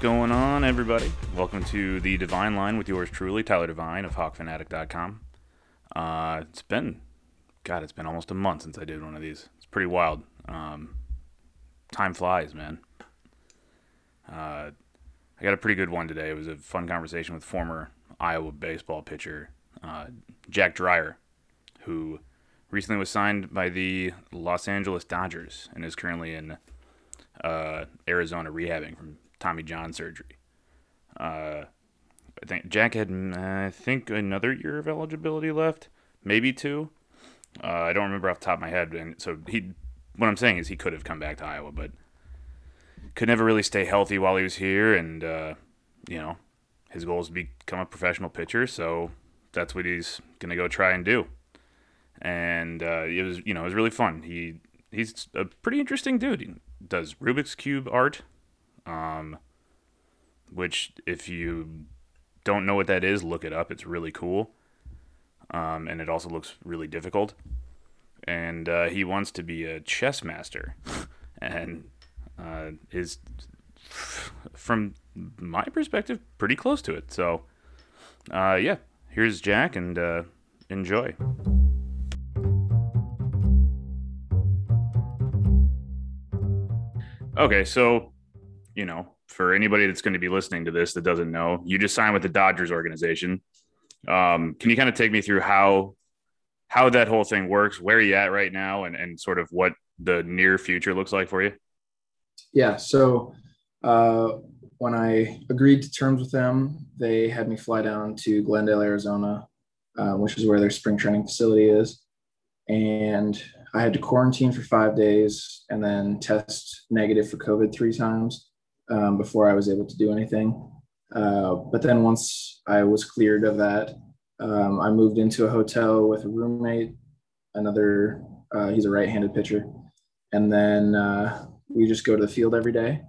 Going on, everybody? Welcome to the Divine Line with yours truly, Tyler Divine of HawkFanatic.com. Uh, it's been, God, it's been almost a month since I did one of these. It's pretty wild. Um, time flies, man. Uh, I got a pretty good one today. It was a fun conversation with former Iowa baseball pitcher uh, Jack Dreyer, who recently was signed by the Los Angeles Dodgers and is currently in uh, Arizona rehabbing from Tommy John surgery. Uh, I think Jack had, I think, another year of eligibility left, maybe two. Uh, I don't remember off the top of my head, and so he. What I'm saying is he could have come back to Iowa, but could never really stay healthy while he was here, and uh, you know, his goal is to become a professional pitcher, so that's what he's gonna go try and do. And uh, it was, you know, it was really fun. He he's a pretty interesting dude. He does Rubik's cube art, um, which if you don't know what that is, look it up. It's really cool, um, and it also looks really difficult. And uh, he wants to be a chess master, and uh, is, from my perspective, pretty close to it. So, uh, yeah, here's Jack, and uh, enjoy. Okay, so you know, for anybody that's going to be listening to this that doesn't know, you just signed with the Dodgers organization. Um, can you kind of take me through how how that whole thing works, where you at right now, and and sort of what the near future looks like for you? Yeah. So uh, when I agreed to terms with them, they had me fly down to Glendale, Arizona, uh, which is where their spring training facility is, and I had to quarantine for five days and then test negative for COVID three times um, before I was able to do anything. Uh, but then once I was cleared of that, um, I moved into a hotel with a roommate, another, uh, he's a right handed pitcher. And then uh, we just go to the field every day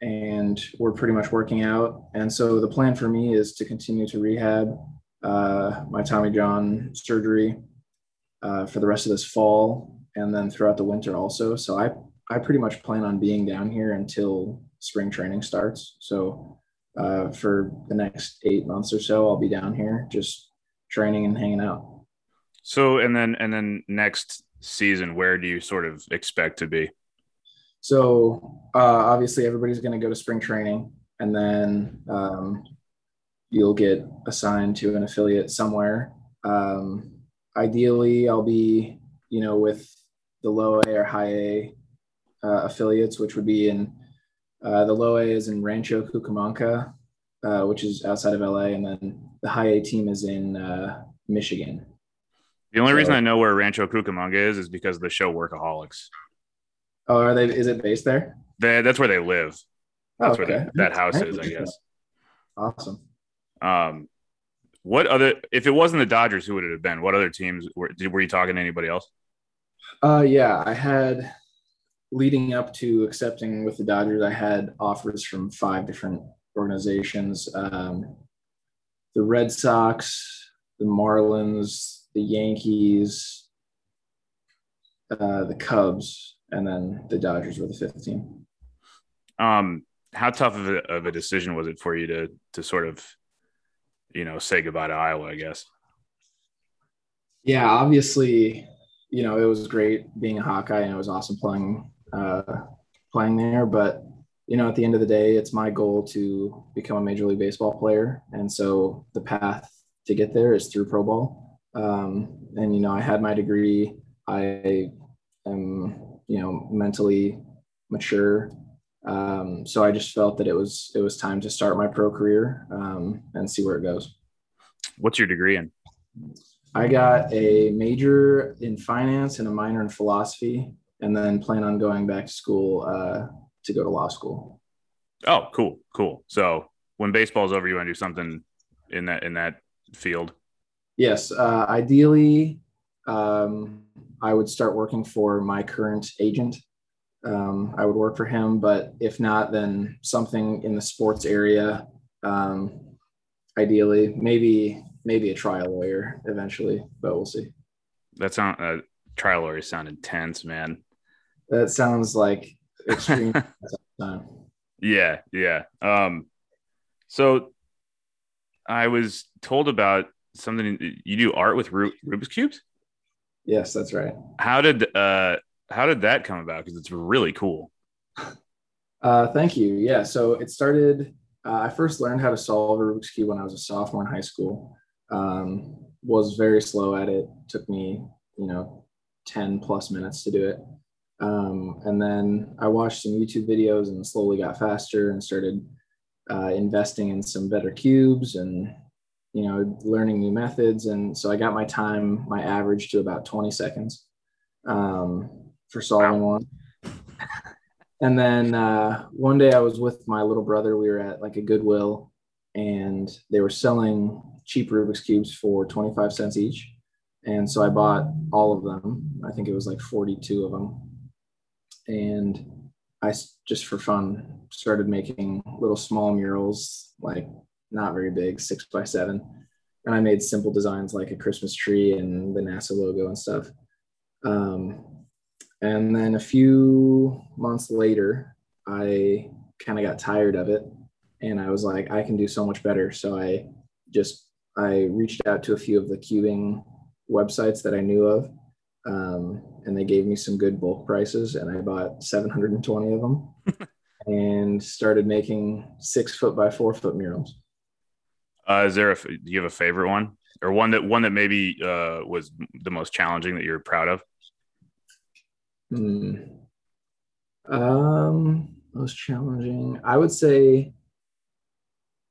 and we're pretty much working out. And so the plan for me is to continue to rehab uh, my Tommy John surgery uh, for the rest of this fall and then throughout the winter also. So I, I pretty much plan on being down here until spring training starts. So uh, for the next eight months or so, I'll be down here just training and hanging out. So and then and then next season, where do you sort of expect to be? So uh, obviously, everybody's going to go to spring training, and then um, you'll get assigned to an affiliate somewhere. Um, ideally, I'll be, you know, with the low A or high A uh, affiliates, which would be in uh, the low A is in Rancho Cucamonga, uh, which is outside of LA, and then the high A team is in uh, Michigan. The only so, reason I know where Rancho Cucamonga is is because of the show Workaholics. Oh, are they? Is it based there? They, that's where they live. That's oh, okay. where that house is, I guess. Awesome. Um, what other? If it wasn't the Dodgers, who would it have been? What other teams were? Were you talking to anybody else? Uh, yeah, I had leading up to accepting with the Dodgers, I had offers from five different organizations um, the Red Sox, the Marlins, the Yankees, uh, the Cubs, and then the Dodgers were the fifth team. Um, how tough of a, of a decision was it for you to to sort of you know, say goodbye to Iowa, I guess. Yeah, obviously, you know, it was great being a Hawkeye and it was awesome playing uh, playing there. But you know, at the end of the day, it's my goal to become a Major League Baseball player, and so the path to get there is through pro ball. Um, and you know, I had my degree. I am, you know, mentally mature. Um, so I just felt that it was it was time to start my pro career um, and see where it goes. What's your degree in? I got a major in finance and a minor in philosophy, and then plan on going back to school uh, to go to law school. Oh, cool, cool. So when baseball's over, you want to do something in that in that field? Yes, uh, ideally, um, I would start working for my current agent. Um, I would work for him, but if not, then something in the sports area. Um, ideally, maybe maybe a trial lawyer eventually, but we'll see. That sound uh, trial lawyers sound intense, man. That sounds like extreme time. Yeah, yeah. Um, so I was told about something you do art with Rubik's cubes. Yes, that's right. How did uh how did that come about? Because it's really cool. Uh, thank you. Yeah, so it started. Uh, I first learned how to solve a Rubik's cube when I was a sophomore in high school. Um, was very slow at it. Took me, you know, ten plus minutes to do it. Um, and then I watched some YouTube videos and slowly got faster and started uh, investing in some better cubes and you know learning new methods. And so I got my time, my average to about 20 seconds um, for solving one. And then uh, one day I was with my little brother. We were at like a Goodwill, and they were selling cheap Rubik's cubes for 25 cents each. And so I bought all of them. I think it was like 42 of them and I just for fun started making little small murals, like not very big, six by seven. And I made simple designs like a Christmas tree and the NASA logo and stuff. Um, and then a few months later, I kind of got tired of it and I was like, I can do so much better. So I just I reached out to a few of the cubing websites that I knew of um, and they gave me some good bulk prices, and I bought 720 of them, and started making six foot by four foot murals. Uh, is there a do you have a favorite one, or one that one that maybe uh, was the most challenging that you're proud of? Hmm. Um, most challenging, I would say.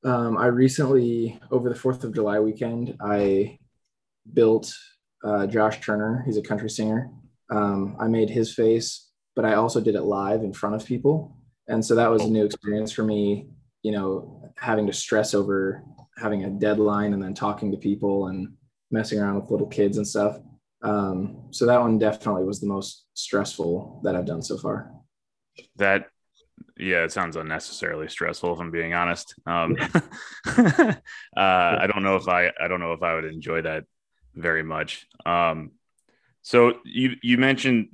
Um, I recently, over the Fourth of July weekend, I built uh, Josh Turner. He's a country singer. Um, I made his face, but I also did it live in front of people. And so that was a new experience for me, you know, having to stress over having a deadline and then talking to people and messing around with little kids and stuff. Um, so that one definitely was the most stressful that I've done so far. That yeah, it sounds unnecessarily stressful if I'm being honest. Um, uh, I don't know if I I don't know if I would enjoy that very much. Um, so you you mentioned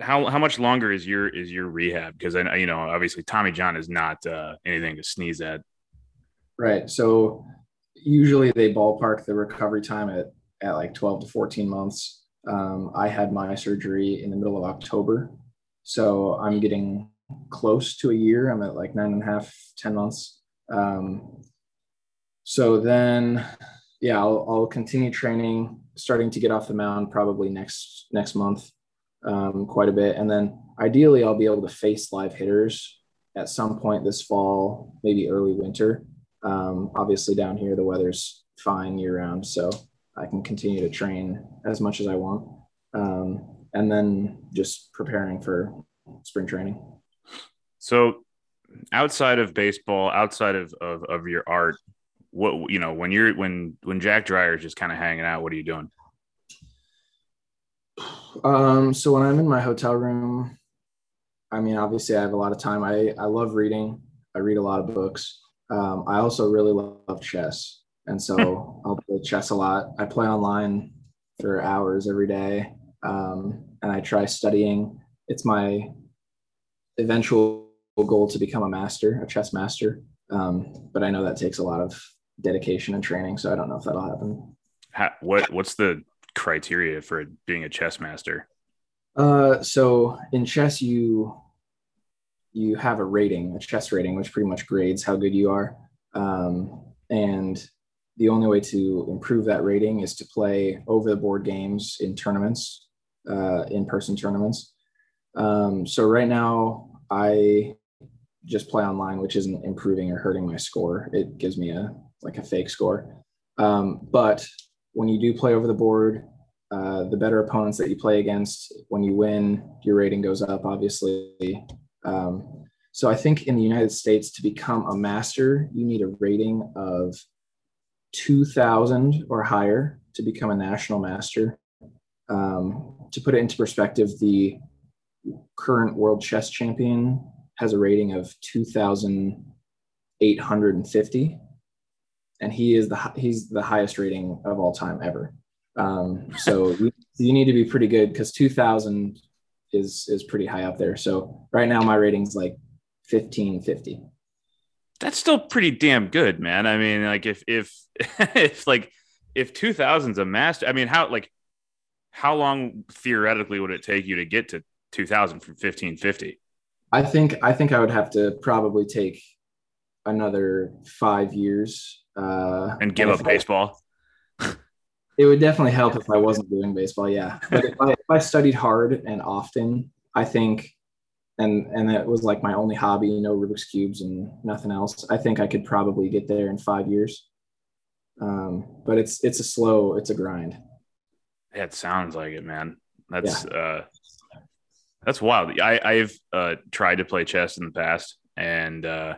how how much longer is your is your rehab? Because I you know obviously Tommy John is not uh, anything to sneeze at. Right. So usually they ballpark the recovery time at at like 12 to 14 months. Um, I had my surgery in the middle of October, so I'm getting close to a year. I'm at like nine and a half, 10 months. Um, so then yeah, I'll, I'll continue training, starting to get off the mound probably next next month, um, quite a bit, and then ideally I'll be able to face live hitters at some point this fall, maybe early winter. Um, obviously, down here the weather's fine year round, so I can continue to train as much as I want, um, and then just preparing for spring training. So, outside of baseball, outside of, of, of your art, what you know when you're when when Jack Dreyer is just kind of hanging out, what are you doing? Um, so when I'm in my hotel room, I mean, obviously I have a lot of time. I I love reading. I read a lot of books. Um, I also really love chess, and so I'll play chess a lot. I play online for hours every day, um, and I try studying. It's my eventual goal to become a master, a chess master. Um, but I know that takes a lot of dedication and training. So I don't know if that'll happen. How, what what's the criteria for being a chess master? Uh, so in chess, you you have a rating, a chess rating, which pretty much grades how good you are. Um, and the only way to improve that rating is to play over the board games in tournaments, uh, in person tournaments. Um, so right now, I just play online, which isn't improving or hurting my score. It gives me a like a fake score. Um, but when you do play over the board, uh, the better opponents that you play against, when you win, your rating goes up, obviously. Um, so I think in the United States, to become a master, you need a rating of 2000 or higher to become a national master. Um, to put it into perspective, the current world chess champion has a rating of 2,850, and he is the he's the highest rating of all time ever. Um, so you, you need to be pretty good because 2,000 is is pretty high up there. So right now my rating's like 1550. That's still pretty damn good, man. I mean, like if if if like if 2000's a master, I mean, how like how long theoretically would it take you to get to 2000 from 1550? I think I think I would have to probably take another five years uh, and give and up baseball. it would definitely help if I wasn't doing baseball, yeah. But if I, if I studied hard and often, I think, and and that was like my only hobby, you know, Rubik's cubes and nothing else. I think I could probably get there in five years. Um, but it's it's a slow, it's a grind. It sounds like it, man. That's yeah. uh that's wild. I, I've uh, tried to play chess in the past, and uh,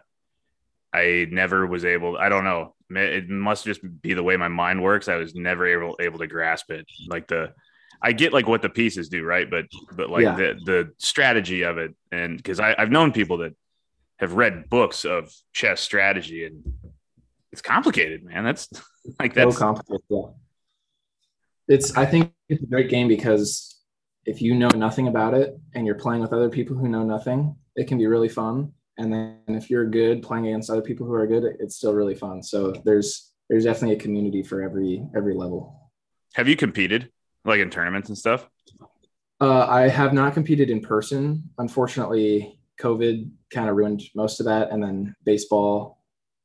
I never was able. I don't know. It must just be the way my mind works. I was never able able to grasp it. Like the, I get like what the pieces do, right? But but like yeah. the the strategy of it, and because I've known people that have read books of chess strategy, and it's complicated, man. That's like that's so complicated. Yeah. It's I think it's a great game because if you know nothing about it and you're playing with other people who know nothing, it can be really fun. And then if you're good playing against other people who are good, it's still really fun. So there's there's definitely a community for every every level. Have you competed like in tournaments and stuff? Uh, I have not competed in person. Unfortunately, COVID kind of ruined most of that, and then baseball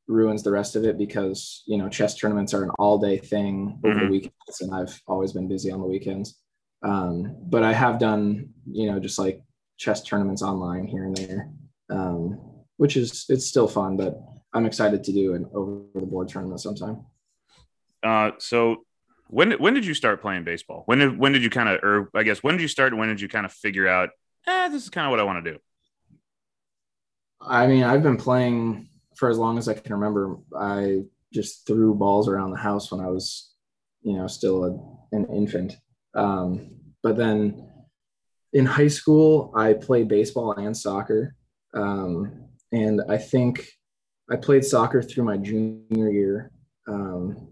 ruins the rest of it because you know chess tournaments are an all day thing over mm-hmm. the weekends, and I've always been busy on the weekends. Um, but I have done, you know, just like chess tournaments online here and there, um, which is it's still fun. But I'm excited to do an over the board tournament sometime. Uh, so when when did you start playing baseball? When did when did you kind of, or I guess when did you start? When did you kind of figure out, eh, this is kind of what I want to do? I mean, I've been playing for as long as I can remember. I just threw balls around the house when I was, you know, still a, an infant. Um, but then in high school, I played baseball and soccer. Um, and I think I played soccer through my junior year. Um,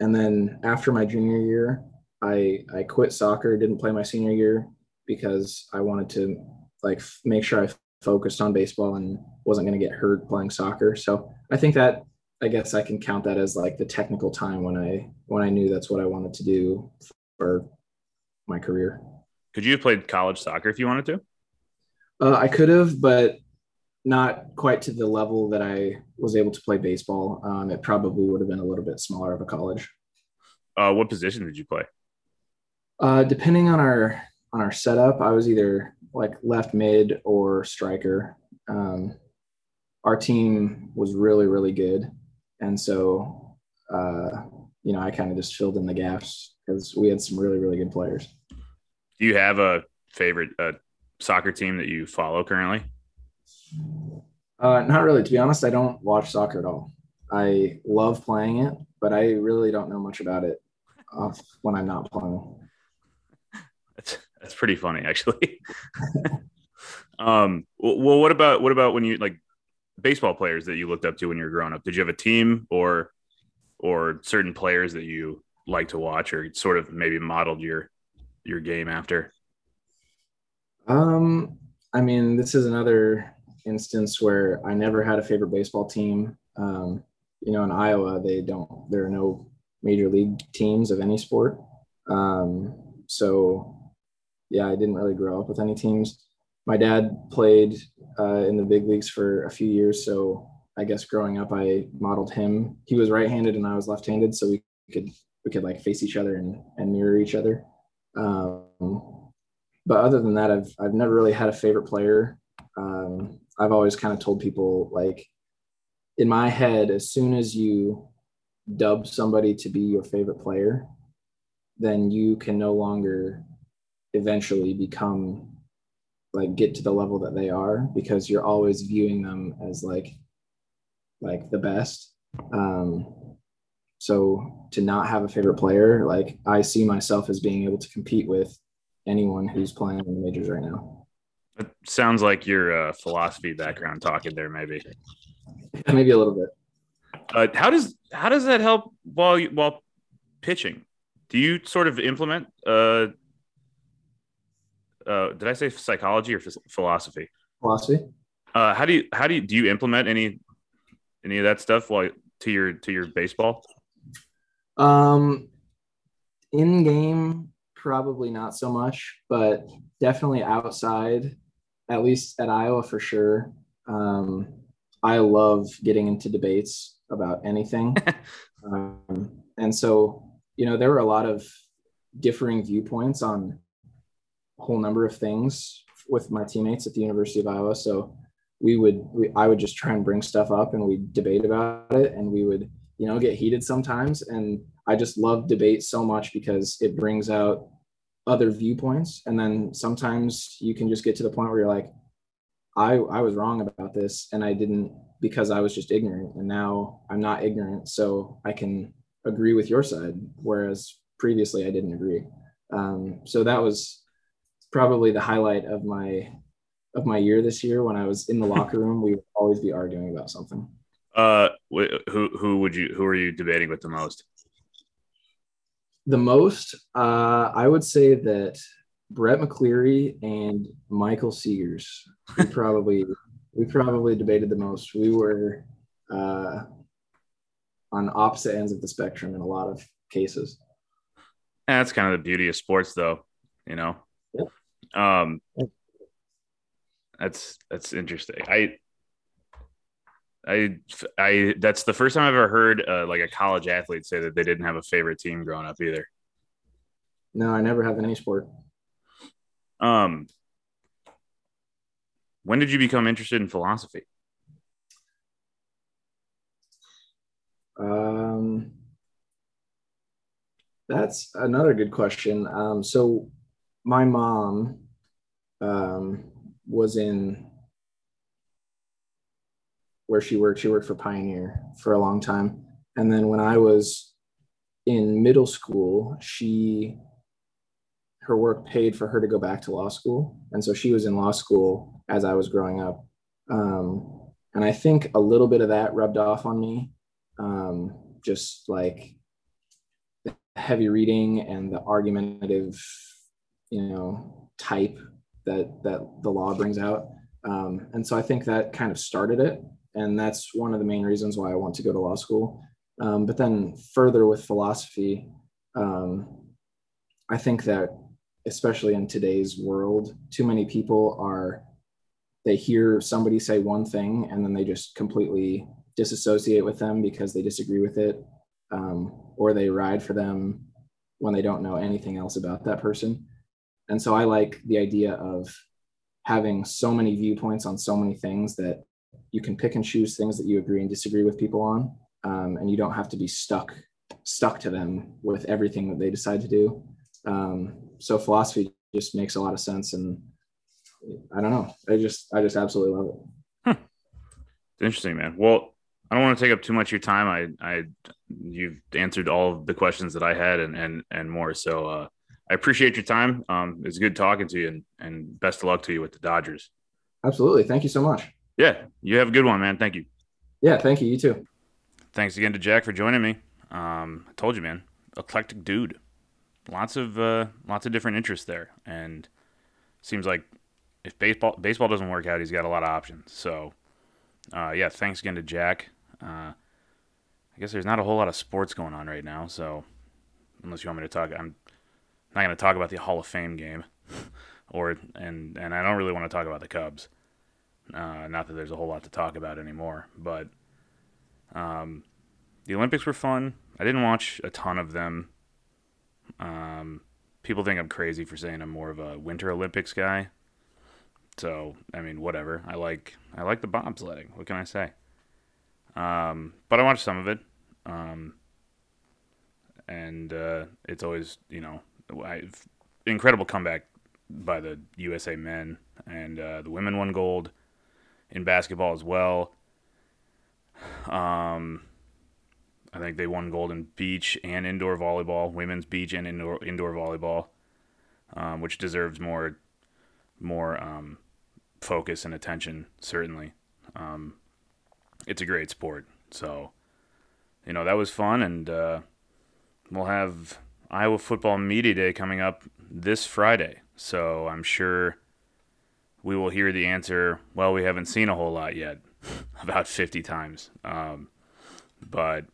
and then after my junior year, I, I quit soccer, didn't play my senior year because I wanted to like make sure I focused on baseball and wasn't going to get hurt playing soccer. So I think that I guess I can count that as like the technical time when I when I knew that's what I wanted to do for my career. Could you have played college soccer if you wanted to? Uh, I could have, but not quite to the level that I was able to play baseball. Um, it probably would have been a little bit smaller of a college. Uh, what position did you play? Uh, depending on our on our setup, I was either like left mid or striker. Um, our team was really really good, and so uh, you know I kind of just filled in the gaps because we had some really really good players. Do you have a favorite uh, soccer team that you follow currently? Uh, not really. To be honest, I don't watch soccer at all. I love playing it, but I really don't know much about it off when I'm not playing. That's that's pretty funny, actually. um. Well, what about what about when you like baseball players that you looked up to when you were growing up? Did you have a team or or certain players that you like to watch or sort of maybe modeled your your game after? Um, I mean, this is another instance where I never had a favorite baseball team. Um, you know, in Iowa, they don't, there are no major league teams of any sport. Um, so, yeah, I didn't really grow up with any teams. My dad played uh, in the big leagues for a few years. So, I guess growing up, I modeled him. He was right handed and I was left handed. So, we could, we could like face each other and, and mirror each other. Um, but other than that, I've, I've never really had a favorite player. Um, I've always kind of told people like in my head, as soon as you dub somebody to be your favorite player, then you can no longer eventually become like get to the level that they are because you're always viewing them as like like the best. Um so to not have a favorite player like i see myself as being able to compete with anyone who's playing in the majors right now it sounds like your uh, philosophy background talking there maybe maybe a little bit uh, how does how does that help while while pitching do you sort of implement uh uh, did I say psychology or philosophy? Philosophy. Uh, how do you how do you do you implement any any of that stuff while to your to your baseball? Um, in game, probably not so much, but definitely outside. At least at Iowa for sure. Um, I love getting into debates about anything, um, and so you know there were a lot of differing viewpoints on a whole number of things with my teammates at the University of Iowa. So we would, we, I would just try and bring stuff up and we debate about it and we would, you know, get heated sometimes. And I just love debate so much because it brings out other viewpoints. And then sometimes you can just get to the point where you're like, I, I was wrong about this and I didn't because I was just ignorant. And now I'm not ignorant. So I can agree with your side. Whereas previously I didn't agree. Um, so that was probably the highlight of my of my year this year when I was in the locker room. We would always be arguing about something. Uh, who who would you who are you debating with the most? The most, uh, I would say that Brett McCleary and Michael Seegers. We probably we probably debated the most. We were uh, on opposite ends of the spectrum in a lot of cases. And that's kind of the beauty of sports, though. You know, um, that's that's interesting. I I I that's the first time I've ever heard uh, like a college athlete say that they didn't have a favorite team growing up either. No, I never have in any sport. Um, when did you become interested in philosophy? Um, that's another good question. Um, so my mom um, was in where she worked. She worked for Pioneer for a long time. And then when I was in middle school, she her work paid for her to go back to law school. And so she was in law school as I was growing up. Um, and I think a little bit of that rubbed off on me. Um, just like the heavy reading and the argumentative, you know, type that that the law brings out. Um, and so I think that kind of started it, and that's one of the main reasons why I want to go to law school. Um, but then further with philosophy, um, I think that especially in today's world, too many people are they hear somebody say one thing and then they just completely disassociate with them because they disagree with it, um, or they ride for them when they don't know anything else about that person. And so I like the idea of having so many viewpoints on so many things that you can pick and choose things that you agree and disagree with people on. Um, and you don't have to be stuck stuck to them with everything that they decide to do. Um, so philosophy just makes a lot of sense. And I don't know. I just I just absolutely love it. Interesting, man. Well, I don't want to take up too much of your time. I, I, you've answered all of the questions that I had and and and more. So, uh, I appreciate your time. Um, it's good talking to you, and and best of luck to you with the Dodgers. Absolutely. Thank you so much. Yeah, you have a good one, man. Thank you. Yeah, thank you. You too. Thanks again to Jack for joining me. Um, I told you, man, eclectic dude. Lots of uh, lots of different interests there, and seems like if baseball baseball doesn't work out, he's got a lot of options. So, uh, yeah, thanks again to Jack. Uh, I guess there's not a whole lot of sports going on right now. So unless you want me to talk, I'm not going to talk about the Hall of Fame game, or and and I don't really want to talk about the Cubs. Uh, not that there's a whole lot to talk about anymore, but um, the Olympics were fun. I didn't watch a ton of them. Um, people think I'm crazy for saying I'm more of a Winter Olympics guy. So I mean, whatever. I like I like the bobsledding. What can I say? Um, but I watched some of it, um, and uh, it's always you know I, incredible comeback by the USA men, and uh, the women won gold in basketball as well. Um, I think they won gold in beach and indoor volleyball, women's beach and indoor indoor volleyball, um, which deserves more more um, focus and attention. Certainly, um, it's a great sport. So, you know that was fun, and uh, we'll have Iowa Football Media Day coming up this Friday. So I'm sure we will hear the answer. Well, we haven't seen a whole lot yet, about 50 times. Um, but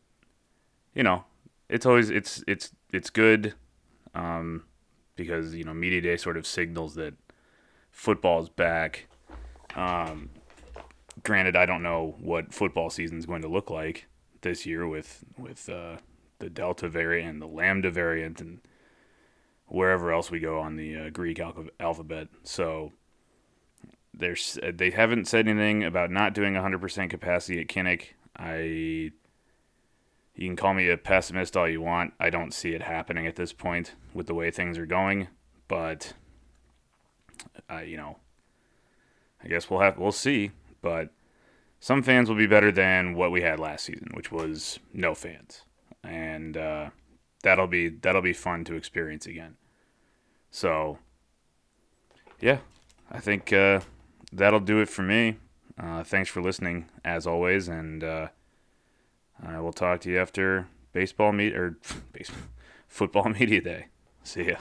you know, it's always it's it's it's good um, because you know media day sort of signals that football's back. Um, granted, I don't know what football season is going to look like this year with with uh, the Delta variant and the Lambda variant and wherever else we go on the uh, Greek al- alphabet. So there's they haven't said anything about not doing 100% capacity at Kinnick. I you can call me a pessimist all you want. I don't see it happening at this point with the way things are going, but uh, you know, I guess we'll have we'll see, but some fans will be better than what we had last season, which was no fans, and uh, that'll be that'll be fun to experience again. So, yeah, I think uh, that'll do it for me. Uh, thanks for listening, as always, and uh, I will talk to you after baseball meet or baseball football media day. See ya.